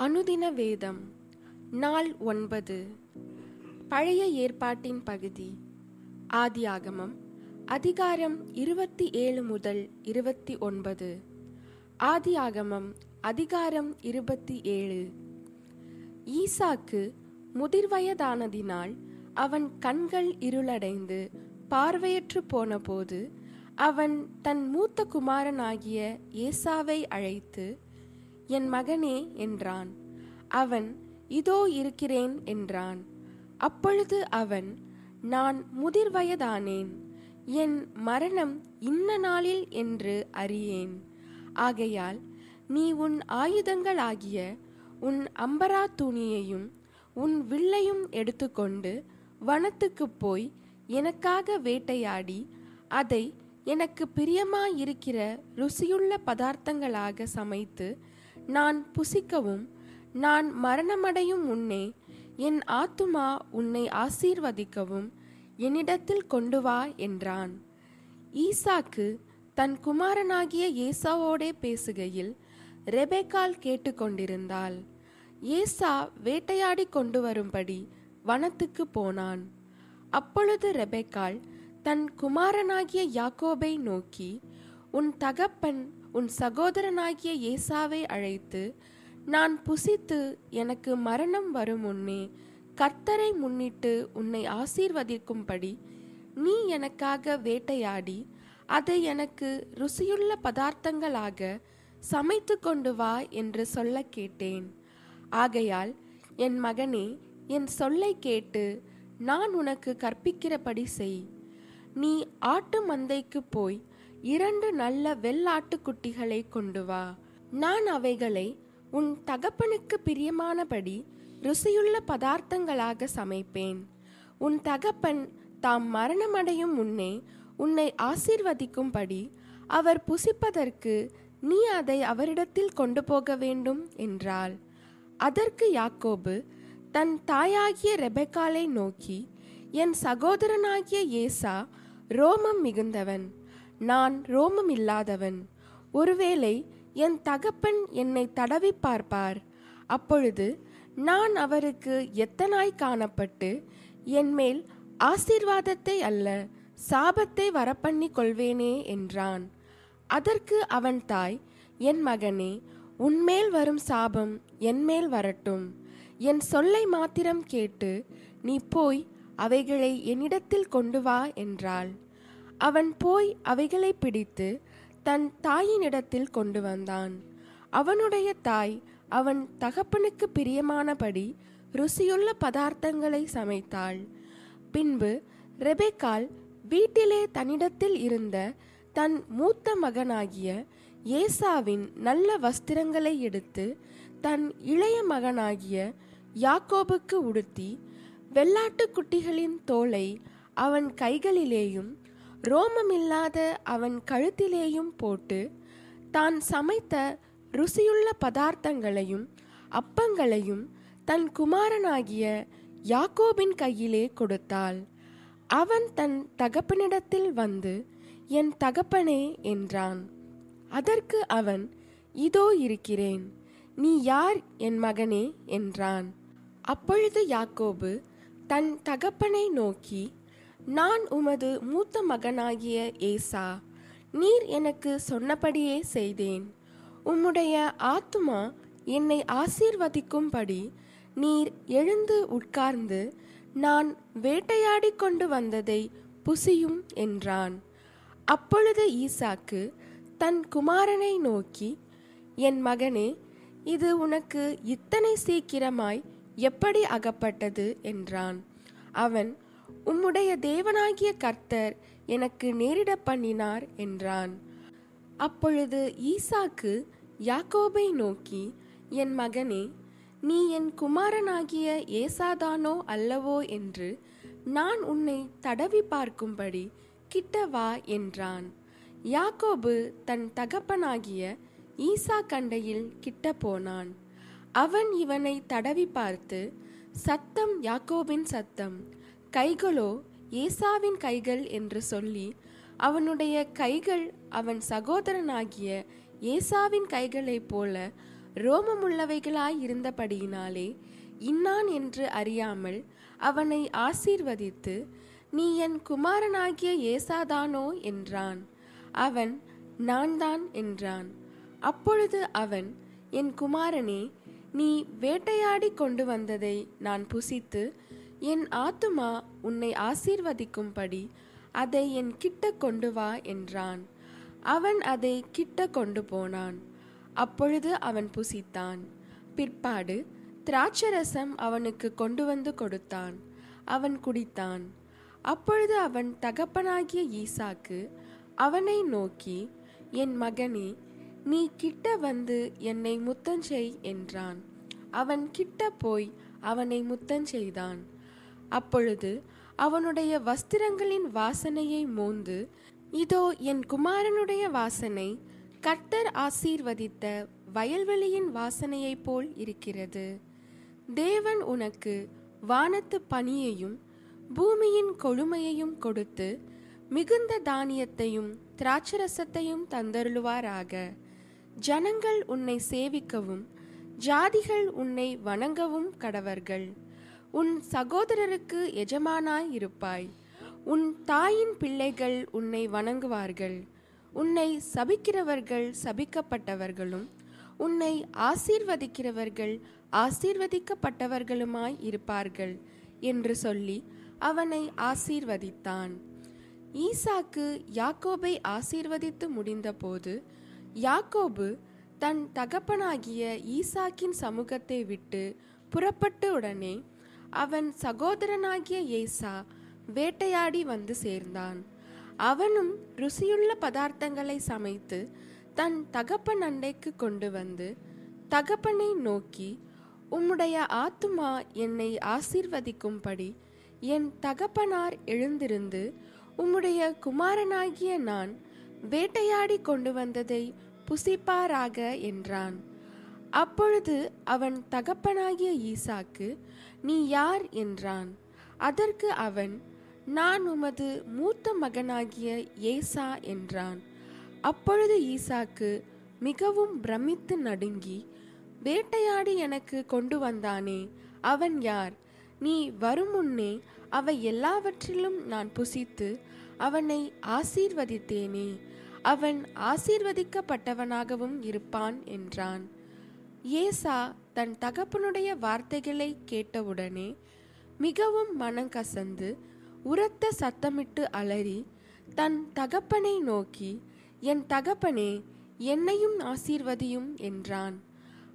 அனுதின வேதம் நாள் ஒன்பது. பழைய ஏற்பாட்டின் பகுதி. ஆதியாகமம் அதிகாரம் இருபத்தி ஏழு முதல் இருபத்தி ஒன்பது. ஆதியாகமம் அதிகாரம் இருபத்தி ஏழு. ஈசாக்கு முதிர்வயதானதினால் அவன் கண்கள் இருளடைந்து பார்வையற்று போனபோது அவன் தன் மூத்த குமாரனாகிய ஏசாவை அழைத்து என் மகனே என்றான். அவன் இதோ இருக்கிறேன் என்றான். அப்பொழுது அவன் நான் முதிர்வயதானேன் என் மரணம் இன்ன நாளில் என்று அறியேன். ஆகையால் நீ உன் ஆயுதங்களாகிய உன் அம்பரா துணியையும் உன் வில்லையும் எடுத்துக்கொண்டு வனத்துக்குப் போய் எனக்காக வேட்டையாடி அதை எனக்கு பிரியமாயிருக்கிற ருசியுள்ள பதார்த்தங்களாக சமைத்து நான் புசிக்கவும் நான் மரணமடையும் முன்னே என் ஆத்துமா உன்னை ஆசீர்வதிக்கவும் என்னிடத்தில் கொண்டு வா என்றான். ஈசாக்கு தன் குமாரனாகிய ஏசாவோடே பேசுகையில் ரெபேக்கால் கேட்டுக்கொண்டிருந்தாள். ஏசா வேட்டையாடி கொண்டு வரும்படி வனத்துக்கு போனான். அப்பொழுது ரெபேக்கால் தன் குமாரனாகிய யாக்கோபை நோக்கி உன் தகப்பன் உன் சகோதரனாகிய ஏசாவை அழைத்து நான் புசித்து எனக்கு மரணம் வரும் முன்னே கர்த்தரை முன்னிட்டு உன்னை ஆசீர்வதிக்கும்படி நீ எனக்காக வேட்டையாடி அதை எனக்கு ருசியுள்ள பதார்த்தங்களாக சமைத்து கொண்டு வா என்று சொல்ல கேட்டேன். ஆகையால் என் மகனே என் சொல்லை கேட்டு நான் உனக்கு கற்பிக்கிறபடி செய். நீ ஆட்டு மந்தைக்கு போய் இரண்டு நல்ல வெள்ளாட்டுக்குட்டிகளை கொண்டு வா. நான் அவைகளை உன் தகப்பனுக்கு பிரியமானபடி ருசியுள்ள பதார்த்தங்களாக சமைப்பேன். உன் தகப்பன் தாம் மரணமடையும் முன்னே உன்னை ஆசீர்வதிக்கும்படி அவர் புசிப்பதற்கு நீ அதை அவரிடத்தில் கொண்டு போக வேண்டும் என்றாள். அதற்கு யாக்கோபு தன் தாயாகிய ரெபெக்காலை நோக்கி என் சகோதரனாகிய ஏசா ரோமம் மிகுந்தவன். நான் ரோமம் இல்லாதவன் ஒருவேளை என் தகப்பன் என்னை தடவி பார்ப்பார். அப்பொழுது நான் அவருக்கு எத்தனாய் காணப்பட்டு என்மேல் ஆசீர்வாதத்தை அல்ல சாபத்தை வரப்பண்ணி கொள்வேனே என்றான். அதற்கு அவன் தாய் என் மகனே உன்மேல் வரும் சாபம் என்மேல் வரட்டும். என் சொல்லை மாத்திரம் கேட்டு நீ போய் அவைகளை என்னிடத்தில் கொண்டு வா என்றாள். அவன் போய் அவைகளை பிடித்து தன் தாயினிடத்தில் கொண்டு வந்தான். அவனுடைய தாய் அவன் தகப்பனுக்கு பிரியமானபடி ருசியுள்ள பதார்த்தங்களை சமைத்தாள். பின்பு ரெபேக்கால் வீட்டிலே தன்னிடத்தில் இருந்த தன் மூத்த மகனாகிய ஏசாவின் நல்ல வஸ்திரங்களை எடுத்து தன் இளைய மகனாகிய யாக்கோபுக்கு உடுத்தி வெள்ளாட்டு குட்டிகளின் தோலை அவன் கைகளிலேயும் ரோமமில்லாத அவன் கழுத்திலேயும் போட்டு தான் சமைத்த ருசியுள்ள பதார்த்தங்களையும் அப்பங்களையும் தன் குமாரனாகிய யாக்கோபின் கையிலே கொடுத்தாள். அவன் தன் தகப்பனிடத்தில் வந்து என் தகப்பனே என்றான். அதற்கு அவன் இதோ இருக்கிறேன் நீ யார் என் மகனே? என்றான். அப்பொழுது யாக்கோபு தன் தகப்பனை நோக்கி நான் உமது மூத்த மகனாகிய ஏசா நீர் எனக்கு சொன்னபடியே செய்தேன். உம்முடைய ஆத்துமா என்னை ஆசீர்வதிக்கும்படி நீர் எழுந்து உட்கார்ந்து நான் வேட்டையாடி கொண்டு வந்ததை புசியும் என்றான். அப்பொழுது ஈசாக்கு தன் குமாரனை நோக்கி என் மகனே இது உனக்கு இத்தனை சீக்கிரமாய் எப்படி அகப்பட்டது? என்றான். அவன் உம்முடைய தேவனாகிய கர்த்தர் எனக்கு நேரிட பண்ணினார் என்றான். அப்பொழுது ஈசாக்கு யாக்கோபை நோக்கி என் மகனே நீ என் குமாரனாகிய ஏசாதானோ அல்லவோ என்று நான் உன்னை தடவி பார்க்கும்படி கிட்ட வா என்றான். யாக்கோபு தன் தகப்பனாகிய ஈசா கண்டையில் கிட்ட போனான். அவன் இவனை தடவி பார்த்து சத்தம் யாக்கோபின் சத்தம். கைகளோ ஏசாவின் கைகள் என்று சொல்லி அவனுடைய கைகள் அவன் சகோதரனாகிய ஏசாவின் கைகளைப் போல ரோமமுள்ளவைகளாய் இருந்தபடியினாலே இன்னான் என்று அறியாமல் அவனை ஆசீர்வதித்து நீ என் குமாரனாகிய ஏசாதானோ? என்றான். அவன் நான் தான் என்றான். அப்பொழுது அவன் என் குமாரனே நீ வேட்டையாடி கொண்டு வந்ததை நான் புசித்து என் ஆத்துமா உன்னை ஆசீர்வதிக்கும்படி அதை என் கிட்ட கொண்டு வா என்றான். அவன் அதை கிட்ட கொண்டு போனான். அப்பொழுது அவன் புசித்தான். பிற்பாடு திராட்சரசம் அவனுக்கு கொண்டு வந்து கொடுத்தான். அவன் குடித்தான். அப்பொழுது அவன் தகப்பனாகிய ஈசாக்கு அவனை நோக்கி என் மகனே நீ கிட்ட வந்து என்னை முத்தஞ்செய் என்றான். அவன் கிட்ட போய் அவனை முத்தஞ்செய்தான் அப்பொழுது அவனுடைய வஸ்திரங்களின் வாசனையை மோந்து இதோ என் குமாரனுடைய வாசனை கர்த்தர் ஆசீர்வதித்த வயல்வெளியின் வாசனையைப் போல் இருக்கிறது. தேவன் உனக்கு வானத்து பனியையும் பூமியின் கொழுமையையும் கொடுத்து மிகுந்த தானியத்தையும் திராட்சரசத்தையும் தந்தருளுவாராக. ஜனங்கள் உன்னை சேவிக்கவும் ஜாதிகள் உன்னை வணங்கவும் கடவர்கள். உன் சகோதரருக்கு எஜமானாய் இருப்பாய். உன் தாயின் பிள்ளைகள் உன்னை வணங்குவார்கள். உன்னை சபிக்கிறவர்கள் சபிக்கப்பட்டவர்களும் உன்னை ஆசீர்வதிக்கிறவர்கள் ஆசீர்வதிக்கப்பட்டவர்களுமாய் இருப்பார்கள் என்று சொல்லி அவனை ஆசீர்வதித்தான். ஈசாக்கு யாக்கோபை ஆசீர்வதித்து முடிந்தபோது யாக்கோபு தன் தகப்பனாகிய ஈசாக்கின் சமூகத்தை விட்டு புறப்பட்ட உடனே அவன் சகோதரனாகிய ஏசா வேட்டையாடி வந்து சேர்ந்தான். அவனும் ருசியுள்ள பதார்த்தங்களை சமைத்து தன் தகப்பன் அண்டைக்கு கொண்டு வந்து தகப்பனை நோக்கி உம்முடைய ஆத்துமா என்னை ஆசீர்வதிக்கும்படி என் தகப்பனார் எழுந்திருந்து உம்முடைய குமாரனாகிய நான் வேட்டையாடி கொண்டு வந்ததை புசிப்பாராக என்றான். அப்பொழுது அவன் தகப்பனாகிய ஈசாக்கு நீ யார் என்றான். அதற்கு அவன் நான் உமது மூத்த மகனாகிய ஏசா என்றான். அப்பொழுது ஈசாக்கு மிகவும் பிரமித்து நடுங்கி வேட்டையாடி எனக்கு கொண்டு வந்தானே அவன் யார்? நீ வரும் முன்னே அவை எல்லாவற்றிலும் நான் புசித்து அவனை ஆசீர்வதித்தேனே அவன் ஆசீர்வதிக்கப்பட்டவனாகவும் இருப்பான் என்றான். ஏசா தன் தகப்பனுடைய வார்த்தைகளை கேட்டவுடனே மிகவும் மனங்கசந்து உரத்த சத்தமிட்டு அலறி தன் தகப்பனை நோக்கி என் தகப்பனே என்னையும் ஆசீர்வதியும் என்றான்.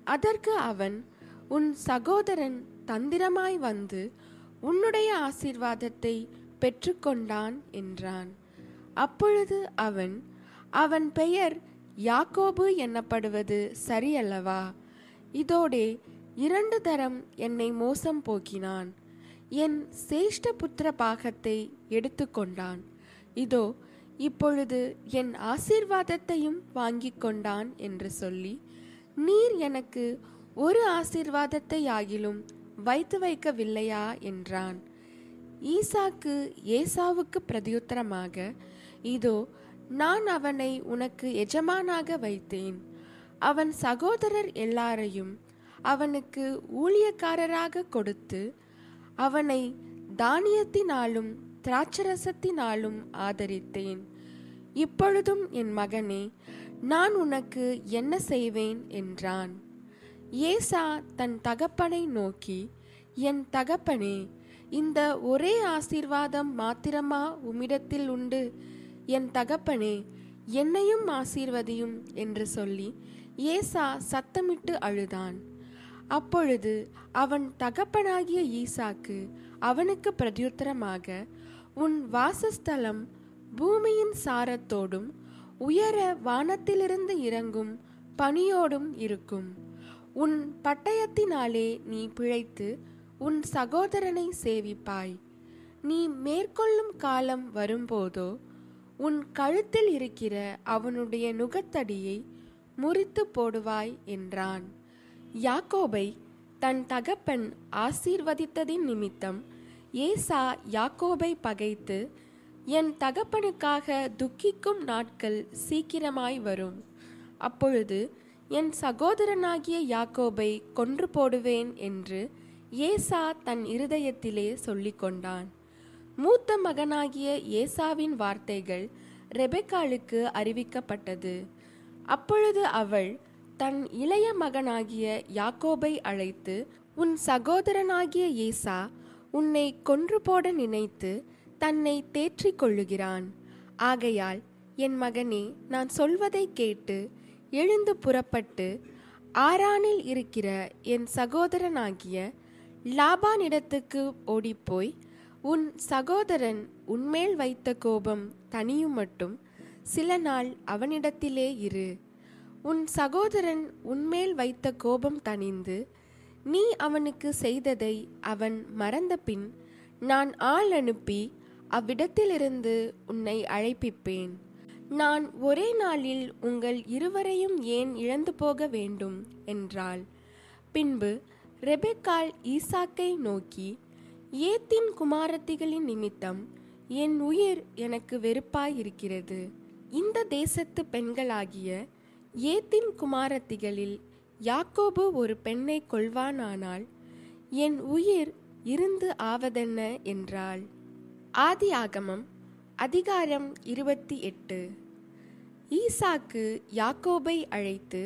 அதற்கு அவன் உன் சகோதரன் தந்திரமாய் வந்து உன்னுடைய ஆசீர்வாதத்தை பெற்றுக்கொண்டான் என்றான். அப்பொழுது அவன் அவன் பெயர் யாக்கோபு எனப்படுவது சரியல்லவா? இதோடே இரண்டு தரம் என்னை மோசம் போக்கினான். என் சேஷ்ட புத்திர பாகத்தை எடுத்துக்கொண்டான் இதோ இப்பொழுது என் ஆசீர்வாதத்தையும் வாங்கி கொண்டான் என்று சொல்லி நீர் எனக்கு ஒரு ஆசீர்வாதத்தை ஆகிலும் வைத்து வைக்கவில்லையா என்றான். ஈசாக்கு ஏசாவுக்கு பிரதியுத்தரமாக இதோ நான் அவனை உனக்கு எஜமானாக வைத்தேன். அவன் சகோதரர் எல்லாரையும் அவனுக்கு ஊழியக்காரராக கொடுத்து அவனை தானியத்தினாலும் திராட்சரசத்தினாலும் ஆதரித்தேன். இப்பொழுதும் என் மகனே நான் உனக்கு என்ன செய்வேன்? என்றான். ஏசா தன் தகப்பனை நோக்கி என் தகப்பனே இந்த ஒரே ஆசீர்வாதம் மாத்திரமா உம்மிடத்தில் உண்டு? என் தகப்பனே என்னையும் ஆசீர்வதியும் என்று சொல்லி ஏசா சத்தமிட்டு அழுதான். அப்பொழுது அவன் தகப்பனாகிய ஈசாக்கு அவனுக்கு பிரதியுத்தரமாக உன் வாசஸ்தலம் பூமியின் சாரத்தோடும் உயர வானத்திலிருந்து இறங்கும் பனியோடும் இருக்கும். உன் பட்டயத்தினாலே நீ பிழைத்து உன் சகோதரனை சேவிப்பாய். நீ மேற்கொள்ளும் காலம் வரும்போதோ உன் கழுத்தில் இருக்கிற அவனுடைய நுகத்தடியை முறித்து போடுவாய் என்றான். யாக்கோபை தன் தகப்பன் ஆசீர்வதித்ததின் நிமித்தம் ஏசா யாக்கோபை பகைத்து என் தகப்பனுக்காக துக்கிக்கும் நாட்கள் சீக்கிரமாய் வரும். அப்பொழுது என் சகோதரனாகிய யாக்கோபை கொன்று போடுவேன் என்று ஏசா தன் இருதயத்திலே சொல்லிக்கொண்டான் மூத்த மகனாகிய ஏசாவின் வார்த்தைகள் ரெபெக்காளுக்கு அறிவிக்கப்பட்டது. அப்பொழுது அவள் தன் இளைய மகனாகிய யாக்கோபை அழைத்து உன் சகோதரனாகிய ஏசா உன்னை கொன்று போட நினைத்து தன்னை தேற்றிக் கொள்ளுகிறான். ஆகையால் என் மகனே நான் சொல்வதை கேட்டு எழுந்து புறப்பட்டு ஆரானில் இருக்கிற என் சகோதரனாகிய லாபானிடத்துக்கு ஓடிப்போய் உன் சகோதரன் உன்மேல் வைத்த கோபம் தனியும் மட்டும் சில நாள் அவனிடத்திலே இரு. உன் சகோதரன் உன்மேல் வைத்த கோபம் தணிந்து நீ அவனுக்கு செய்ததை அவன் மறந்தபின் நான் ஆள் அனுப்பி அவ்விடத்திலிருந்து உன்னை அழைப்பிப்பேன். நான் ஒரே நாளில் உங்கள் இருவரையும் ஏன் இழந்து போக வேண்டும்? என்றாள். பின்பு ரெபெக்கால் ஈசாக்கை நோக்கி ஏத்தின் குமாரத்திகளின் நிமித்தம் என் உயிர் எனக்கு வெறுப்பாயிருக்கிறது. இந்த தேசத்து பெண்களாகிய ஏத்தின் குமாரத்திகளில் யாக்கோபு ஒரு பெண்ணை கொள்வானானால் என் உயிர் இருந்து ஆவதென்ன என்றாள். ஆதி ஆகமம் அதிகாரம் இருபத்தி எட்டு. ஈசாக்கு யாக்கோபை அழைத்து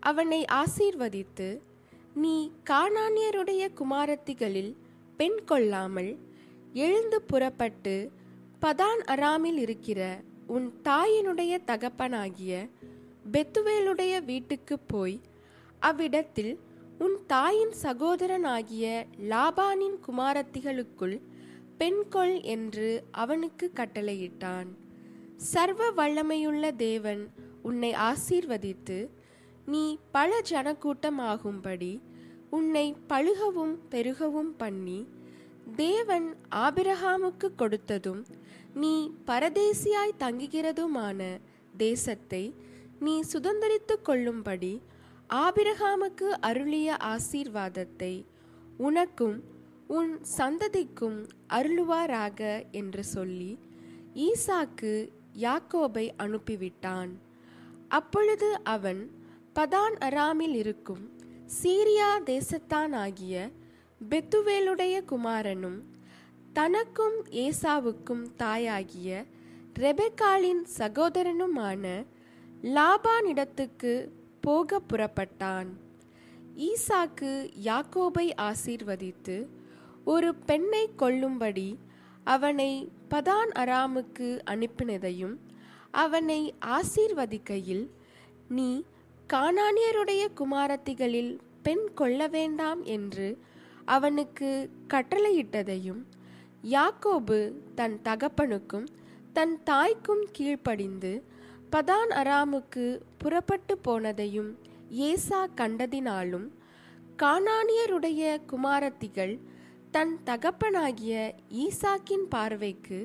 அவனை ஆசீர்வதித்து நீ கானானியருடைய குமாரத்திகளில் பெண் கொள்ளாமல் எழுந்து புறப்பட்டு பதான் அராமில் இருக்கிற உன் தாயினுடைய தகப்பனாகிய பெத்துவேலுடைய வீட்டுக்கு போய் அவ்விடத்தில் உன் தாயின் சகோதரனாகிய லாபானின் குமாரத்திகளுக்குள் பெண்கொள் என்று அவனுக்கு கட்டளையிட்டான். சர்வ வல்லமையுள்ள தேவன் உன்னை ஆசீர்வதித்து நீ பல ஜனக்கூட்டமாகும்படி உன்னை பழுகவும் பெருகவும் பண்ணி தேவன் ஆபிரகாமுக்கு கொடுத்ததும் நீ பரதேசியாய் தங்குகிறதுமான தேசத்தை நீ சுதந்திரித்து கொள்ளும்படி ஆபிரகாமுக்கு அருளிய ஆசீர்வாதத்தை உனக்கும் உன் சந்ததிக்கும் அருளுவாராக என்று சொல்லி ஈசாக்கு யாக்கோபை அனுப்பிவிட்டான். அப்பொழுது அவன் பதான் அராமில் இருக்கும் சீரியா தேசத்தானாகிய பெத்துவேலுடைய குமாரனும் தனக்கும் ஏசாவுக்கும் தாயாகிய ரெபெக்காலின் சகோதரனுமான லாபானிடத்துக்கு போக புறப்பட்டான். ஈசாக்கு யாக்கோபை ஆசீர்வதித்து ஒரு பெண்ணை கொல்லும்படி அவனை பதான் அராமுக்கு அனுப்பினதையும் அவனை ஆசீர்வதிக்கையில் நீ கானானியருடைய குமாரத்திகளில் பெண் கொள்ள வேண்டாம் என்று அவனுக்கு கட்டளையிட்டதையும் யாக்கோபு தன் தகப்பனுக்கும் தன் தாய்க்கும் கீழ்ப்படிந்து பதான் அராமுக்கு புறப்பட்டு போனதையும் ஏசா கண்டதினாலும் கானானியருடைய குமாரத்திகள் தன் தகப்பனாகிய ஈசாக்கின் பார்வைக்கு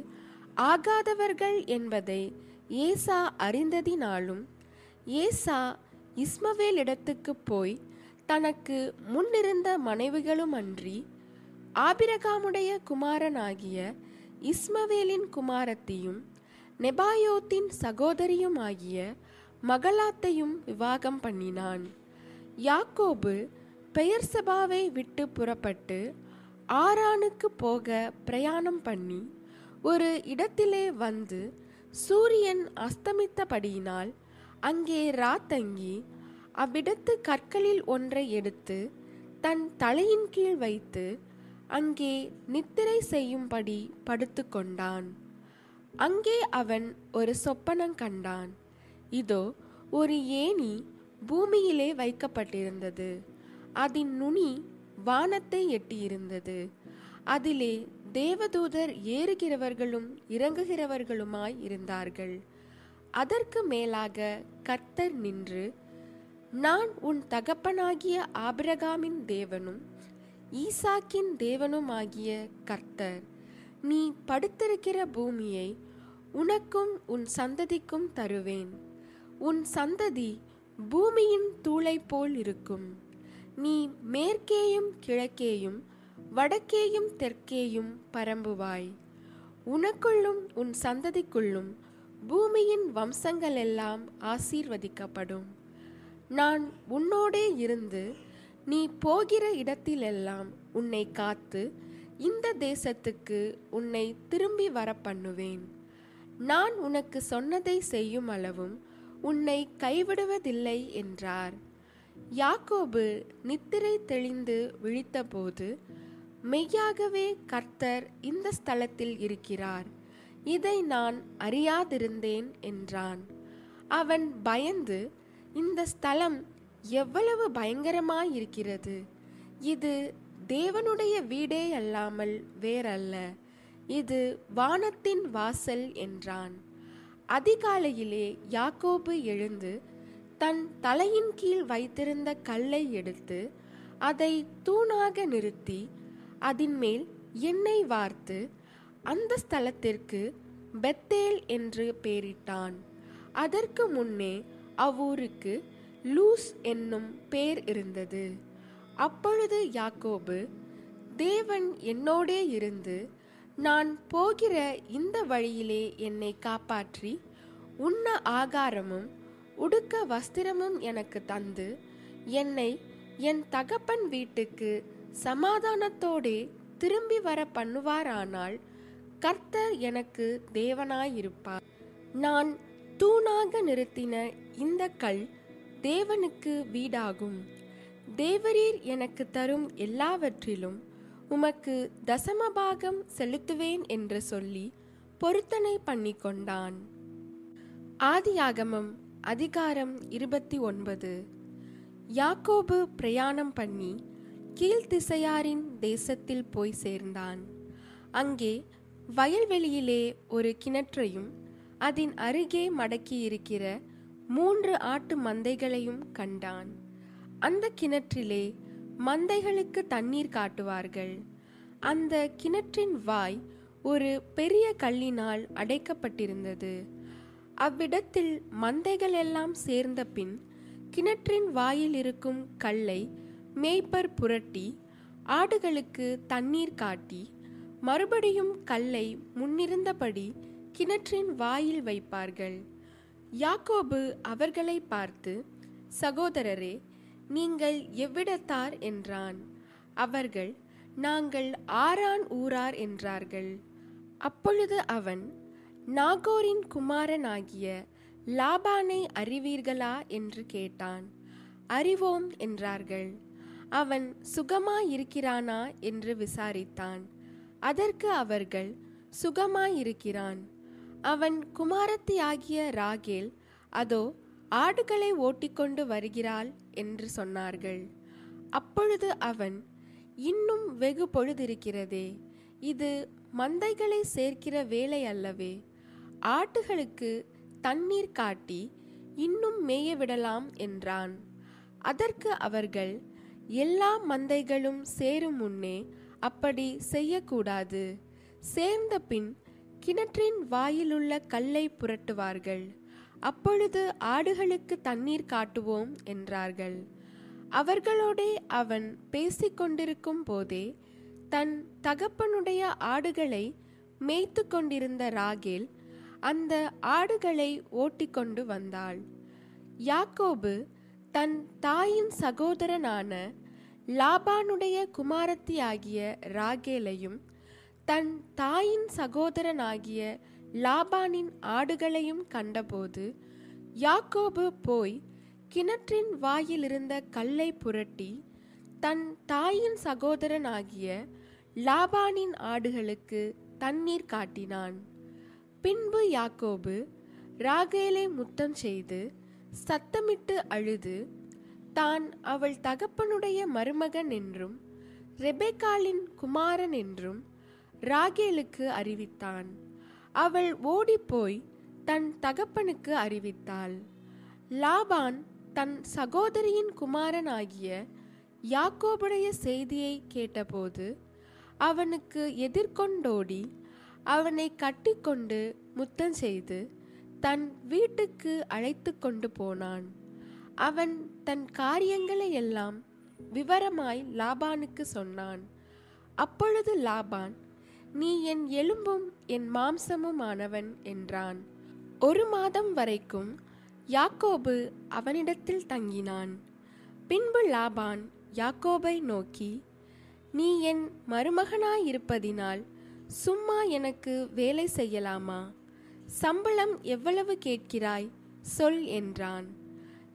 ஆகாதவர்கள் என்பதை ஏசா அறிந்ததினாலும் ஏசா இஸ்மவேல் இடத்துக்குப் போய் தனக்கு முன்னிருந்த மனைவிகளும் அன்றி ஆபிரகாமுடைய குமாரனாகிய இஸ்மவேலின் குமாரத்தையும் நெபாயோத்தின் சகோதரியுமாகிய மகளாத்தையும் விவாகம் பண்ணினான். யாக்கோபு பெயர் சபாவை விட்டு புறப்பட்டு ஆரானுக்கு போக பிரயாணம் பண்ணி ஒரு இடத்திலே வந்து சூரியன் அஸ்தமித்தபடியினால் அங்கே ராத்தங்கி அவ்விடத்து கற்களில் ஒன்றை எடுத்து தன் தலையின் கீழ் வைத்து அங்கே நித்திரை செய்யும்படி படுத்துக்கொண்டான். அங்கே அவன் ஒரு சொப்பனம் கண்டான். இதோ ஒரு ஏணி பூமியிலே வைக்கப்பட்டிருந்தது. அதன் நுனி வானத்தை எட்டியிருந்தது. அதிலே தேவதூதர் ஏறுகிறவர்களும் இறங்குகிறவர்களுமாய் இருந்தார்கள். அதற்கு மேலாக கர்த்தர் நின்று நான் உன் தகப்பனாகிய ஆபிரகாமின் தேவனும் ஈசாக்கின் தேவனுமாகிய கர்த்தர் நீ படுத்திருக்கிற பூமியை உனக்கும் உன் சந்ததிக்கும் தருவேன். உன் சந்ததி பூமியின் தூளை போல் இருக்கும். நீ மேற்கேயும் கிழக்கேயும் வடக்கேயும் தெற்கேயும் பரம்புவாய். உனக்குள்ளும் உன் சந்ததிக்குள்ளும் பூமியின் வம்சங்கள் எல்லாம் ஆசீர்வதிக்கப்படும். நான் உன்னோடே இருந்து நீ போகிற இடத்திலெல்லாம் உன்னை காத்து இந்த தேசத்துக்கு உன்னை திரும்பி வர பண்ணுவேன் நான் உனக்கு சொன்னதை செய்யும் அளவும் உன்னை கைவிடுவதில்லை என்றார். யாக்கோபு நித்திரை தெளிந்து விழித்தபோது மெய்யாகவே கர்த்தர் இந்த ஸ்தலத்தில் இருக்கிறார். இதை நான் அறியாதிருந்தேன் என்றான். அவன் பயந்து இந்த ஸ்தலம் எவ்வளவு பயங்கரமாயிருக்கிறது. இது தேவனுடைய வீடே அல்லாமல் வேறல்ல. இது வானத்தின் வாசல் என்றான். அதிகாலையிலே யாக்கோபு எழுந்து தன் தலையின் கீழ் வைத்திருந்த கல்லை எடுத்து அதை தூணாக நிறுத்தி அதன்மேல் எண்ணெய் வார்த்து அந்த ஸ்தலத்திற்கு பெத்தேல் என்று பெயரிட்டான். அதற்கு முன்னே அவ்வூருக்கு லூஸ் என்னும் பேர் இருந்தது. அப்பொழுது யாக்கோபு தேவன் என்னோடே இருந்து நான் போகிற இந்த வழியிலே என்னை காப்பாற்றி உண்ண ஆகாரமும் உடுக்க வஸ்திரமும் எனக்கு தந்து என்னை என் தகப்பன் வீட்டுக்கு சமாதானத்தோடே திரும்பி வர பண்ணுவாரானால் கர்த்தர் எனக்கு தேவனாயிருப்பார். நான் தூணாக நிறுத்தின இந்த கல் தேவனுக்கு வீடாகும். தேவரீர் எனக்கு தரும் எல்லாவற்றிலும் உமக்கு தசமபாகம் செலுத்துவேன் என்று சொல்லி பொருத்தனை பண்ணி கொண்டான் ஆதியாகமம் அதிகாரம் இருபத்தி ஒன்பது. யாக்கோபு பிரயாணம் பண்ணி கீழ்த்திசையாரின் தேசத்தில் போய் சேர்ந்தான். அங்கே வயல்வெளியிலே ஒரு கிணற்றையும் அதன் அருகே மடக்கியிருக்கிற மூன்று ஆட்டு மந்தைகளையும் கண்டான். அந்த கிணற்றிலே மந்தைகளுக்கு தண்ணீர் காட்டுவார்கள். அந்த கிணற்றின் வாய் ஒரு பெரிய கல்லினால் அடைக்கப்பட்டிருந்தது. அவ்விடத்தில் மந்தைகள் எல்லாம் சேர்ந்த பின் கிணற்றின் வாயில் இருக்கும் கல்லை மேய்ப்பர் புரட்டி ஆடுகளுக்கு தண்ணீர் காட்டி மறுபடியும் கல்லை முன்னிருந்தபடி கிணற்றின் வாயில் வைப்பார்கள். யாக்கோபு அவர்களை பார்த்து சகோதரரே நீங்கள் எவ்விடத்தார்? என்றான். அவர்கள் நாங்கள் ஆரான் ஊரார் என்றார்கள். அப்பொழுது அவன் நாகோரின் குமாரனாகிய லாபானை அறிவீர்களா? என்று கேட்டான். அறிவோம் என்றார்கள். அவன் சுகமாயிருக்கிறானா? என்று விசாரித்தான். அதற்கு அவர்கள் சுகமாயிருக்கிறான். அவன் குமாரத்தியாகிய ராகேல் அதோ ஆடுகளை ஓட்டிக்கொண்டு வருகிறாள் என்று சொன்னார்கள். அப்பொழுது அவன் இன்னும் வெகு பொழுதிருக்கிறதே இது மந்தைகளை சேர்க்கிற வேலை அல்லவே ஆட்டுகளுக்கு தண்ணீர் காட்டி இன்னும் மேய விடலாம் என்றான். அதற்கு அவர்கள் எல்லா மந்தைகளும் சேரும் முன்னே அப்படி செய்யக்கூடாது. சேர்ந்த பின் கிணற்றின் வாயிலுள்ள கல்லை புரட்டுவார்கள். அப்பொழுது ஆடுகளுக்கு தண்ணீர் காட்டுவோம் என்றார்கள். அவர்களோடே அவன் பேசிக்கொண்டிருக்கும் போதே தன் தகப்பனுடைய ஆடுகளை மேய்த்து கொண்டிருந்த ராகேல் அந்த ஆடுகளை ஓட்டிக்கொண்டு வந்தாள். யாக்கோபு தன் தாயின் சகோதரனான லாபானுடைய குமாரத்தியாகிய ராகேலையும் தன் தாயின் சகோதரனாகிய லாபானின் ஆடுகளையும் கண்டபோது யாக்கோபு போய் கிணற்றின் வாயிலிருந்த கல்லை புரட்டி தன் தாயின் சகோதரனாகிய லாபானின் ஆடுகளுக்கு தண்ணீர் காட்டினான். பின்பு யாக்கோபு ராகேலை முத்தம் செய்து சத்தமிட்டு அழுது தான் அவள் தகப்பனுடைய மருமகன் என்றும் ரெபெக்காலின் குமாரன் என்றும் ராகேலுக்கு அறிவித்தான். அவள் ஓடிப்போய் தன் தகப்பனுக்கு அறிவித்தாள். லாபான் தன் சகோதரியின் குமாரனாகிய யாக்கோபுடைய செய்தியை கேட்டபோது அவனுக்கு எதிர்கொண்டோடி அவனை கட்டிக்கொண்டு முத்தம் செய்து தன் வீட்டுக்கு அழைத்து கொண்டு போனான். அவன் தன் காரியங்களை எல்லாம் விவரமாய் லாபானுக்கு சொன்னான். அப்பொழுது லாபான் நீ என் எலும்பும் என் மாம்சமும் ஆனவன் என்றான். ஒரு மாதம் வரைக்கும் யாக்கோபு அவனிடத்தில் தங்கினான். பின்பு லாபான் யாக்கோபை நோக்கி நீ என் மருமகனாயிருப்பதினால் சும்மா எனக்கு வேலை செய்யலாமா? சம்பளம் எவ்வளவு கேட்கிறாய் சொல் என்றான்.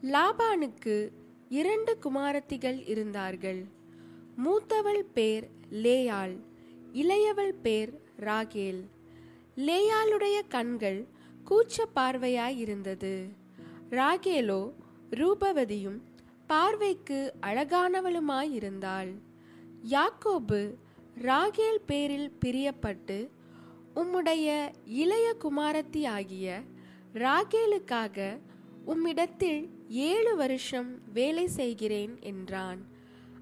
லாபானுக்கு இரண்டு குமாரத்திகள் இருந்தார்கள். மூத்தவள் பேர் லேயாள். இளையவள் பேர் ராகேல். லேயாளுடைய கண்கள் கூச்ச பார்வையாயிருந்தது ராகேலோ ரூபவதியும் பார்வைக்கு அழகானவளுமாயிருந்தாள். யாக்கோபு ராகேல் பேரில் பிரியப்பட்டு உம்முடைய இளைய குமாரத்தி ஆகிய ராகேலுக்காக உம்மிடத்தில் ஏழு வருஷம் வேலை செய்கிறேன் என்றான்.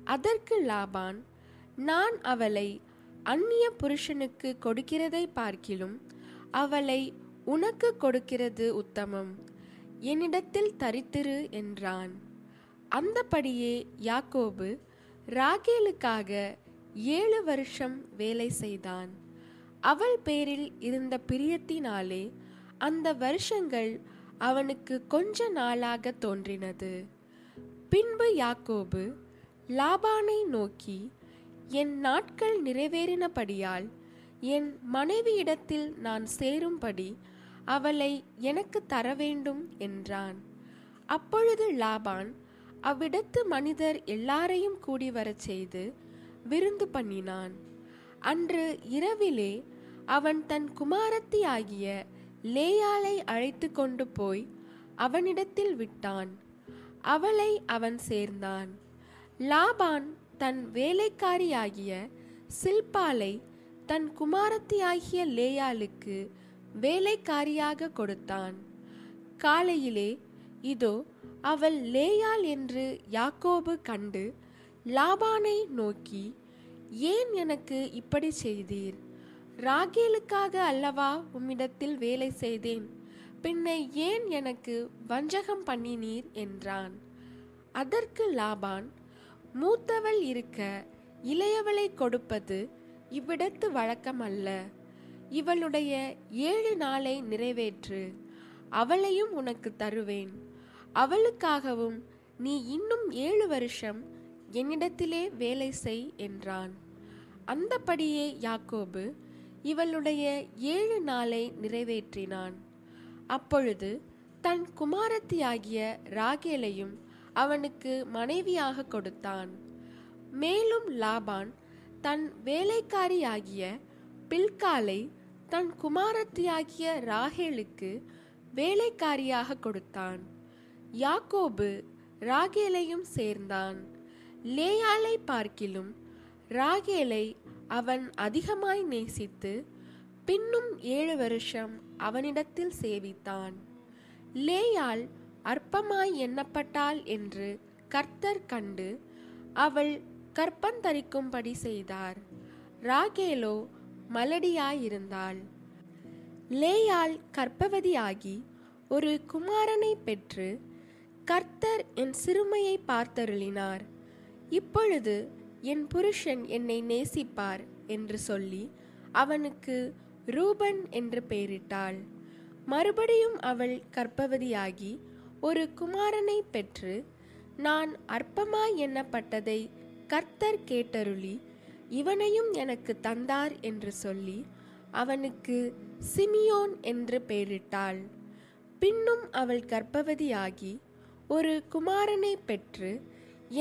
அதற்கு லாபான் நான் அவளை அந்நிய புருஷனுக்கு கொடுக்கிறதை பார்க்கிலும் அவளை உனக்கு கொடுக்கிறது உத்தமம். என்னிடத்தில் தரித்திரு என்றான். அந்தபடியே யாக்கோபு ராகேலுக்காக ஏழு வருஷம் வேலை செய்தான். அவள் பேரில் இருந்த பிரியத்தினாலே அந்த வருஷங்கள் அவனுக்கு கொஞ்ச நாளாக தோன்றினது. பின்பு யாக்கோபு லாபானை நோக்கி என் நாட்கள் நிறைவேறினபடியால் என் மனைவியிடத்தில் நான் சேரும்படி அவளை எனக்கு தர வேண்டும் என்றான். அப்பொழுது லாபான் அவ்விடத்து மனிதர் எல்லாரையும் கூடி வரச் செய்து விருந்து பண்ணினான். அன்று இரவிலே அவன் தன் குமாரத்தி ஆகிய லேயாளை அழைத்து கொண்டு போய் அவனிடத்தில் விட்டான். அவளை அவன் சேர்ந்தான். லாபான் தன் வேலைக்காரியாகிய சில்பாலை தன் குமாரத்தியாகிய லேயாளுக்கு வேலைக்காரியாக கொடுத்தான். காலையிலே இதோ அவள் லேயாள் என்று யாக்கோபு கண்டு லாபானை நோக்கி ஏன் எனக்கு இப்படி செய்தீர்? ராகேலுக்காக அல்லவா உம்மிடத்தில் வேலை செய்தேன்? பின்ன ஏன் எனக்கு வஞ்சகம் பண்ணினீர்? என்றான். அதற்கு லாபான் மூத்தவள் இருக்க இளையவளை கொடுப்பது இவ்விடத்து வழக்கம் அல்ல இவளுடைய ஏழு நாளை நிறைவேற்று. அவளையும் உனக்கு தருவேன். அவளுக்காகவும் நீ இன்னும் ஏழு வருஷம் என்னிடத்திலே வேலை செய் என்றான். அந்தபடியே யாக்கோபு இவளுடைய ஏழு நாளை நிறைவேற்றினான். அப்பொழுது தன் குமாரத்தியாகிய ராகேலையும் அவனுக்கு மனைவியாக கொடுத்தான். மேலும் லாபான் தன் வேலைக்காரியாகிய பில்காலை தன் குமாரத்தியாகிய ராகேலுக்கு வேலைக்காரியாக கொடுத்தான். யாக்கோபு ராகேலையும் சேர்ந்தான். லேயாலை பார்க்கிலும் ராகேலை அவன் அதிகமாய் நேசித்து பின்னும் ஏழு வருஷம் அவனிடத்தில் சேவித்தான். லேயாள் அற்பமாய் எண்ணப்பட்டாள் என்று கர்த்தர் கண்டு அவள் கற்பந்தரிக்கும்படி செய்தார். ராகேலோ மலடியாயிருந்தாள். லேயாள் கற்பவதியாகி ஒரு குமாரனை பெற்று கர்த்தர் என் சிறுமையை பார்த்தருளினார். இப்பொழுது என் புருஷன் என்னை நேசிப்பார் என்று சொல்லி அவனுக்கு ரூபன் என்று பெயரிட்டாள். மறுபடியும் அவள் கற்பவதியாகி ஒரு குமாரனை பெற்று நான் அற்பமாய் எண்ணப்பட்டதை கர்த்தர் கேட்டருளி இவனையும் எனக்கு தந்தார் என்று சொல்லி அவனுக்கு சிமியோன் என்று பெயரிட்டாள். பின்னும் அவள் கர்ப்பவதியாகி ஒரு குமாரனை பெற்று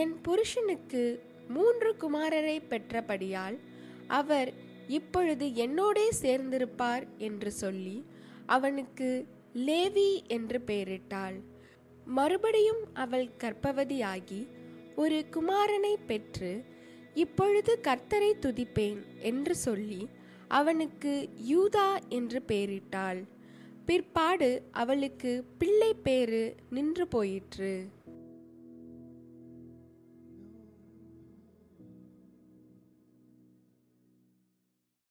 என் புருஷனுக்கு மூன்று குமாரரை பெற்றபடியால் அவர் இப்பொழுது என்னோடே சேர்ந்திருப்பார் என்று சொல்லி அவனுக்கு லேவி என்று பெயரிட்டாள். மறுபடியும் அவள் கர்ப்பவதியாகி ஒரு குமாரனை பெற்று இப்பொழுது கர்த்தரை துதிப்பேன் என்று சொல்லி அவனுக்கு யூதா என்று பெயரிட்டாள். பிற்பாடு அவளுக்கு பிள்ளை பேறு நின்று போயிற்று.